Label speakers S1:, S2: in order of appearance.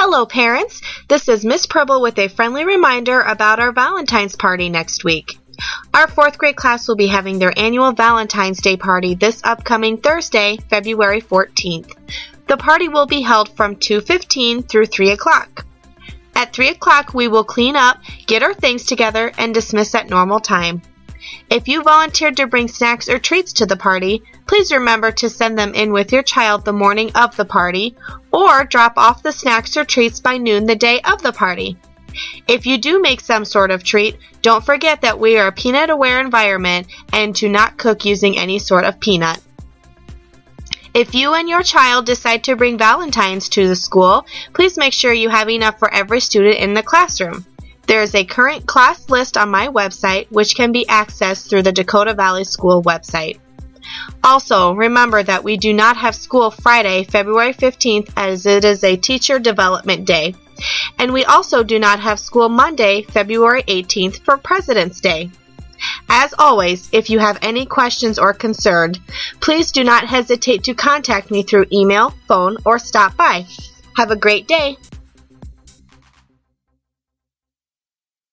S1: Hello, parents. This is Miss Pribble with a friendly reminder about our Valentine's party next week. Our fourth grade class will be having their annual Valentine's Day party this upcoming Thursday, February 14th. The party will be held from 2.15 through 3 o'clock. At 3 o'clock, we will clean up, get our things together, and dismiss at normal time. If you volunteered to bring snacks or treats to the party, please remember to send them in with your child the morning of the party or drop off the snacks or treats by noon the day of the party. If you do make some sort of treat, don't forget that we are a peanut aware environment and to not cook using any sort of peanut. If you and your child decide to bring Valentine's to the school, please make sure you have enough for every student in the classroom. There is a current class list on my website which can be accessed through the Dakota Valley School website. Also, remember that we do not have school Friday, February 15th, as it is a teacher development day. And we also do not have school Monday, February 18th for President's Day. As always, if you have any questions or concerns, please do not hesitate to contact me through email, phone, or stop by. Have a great day.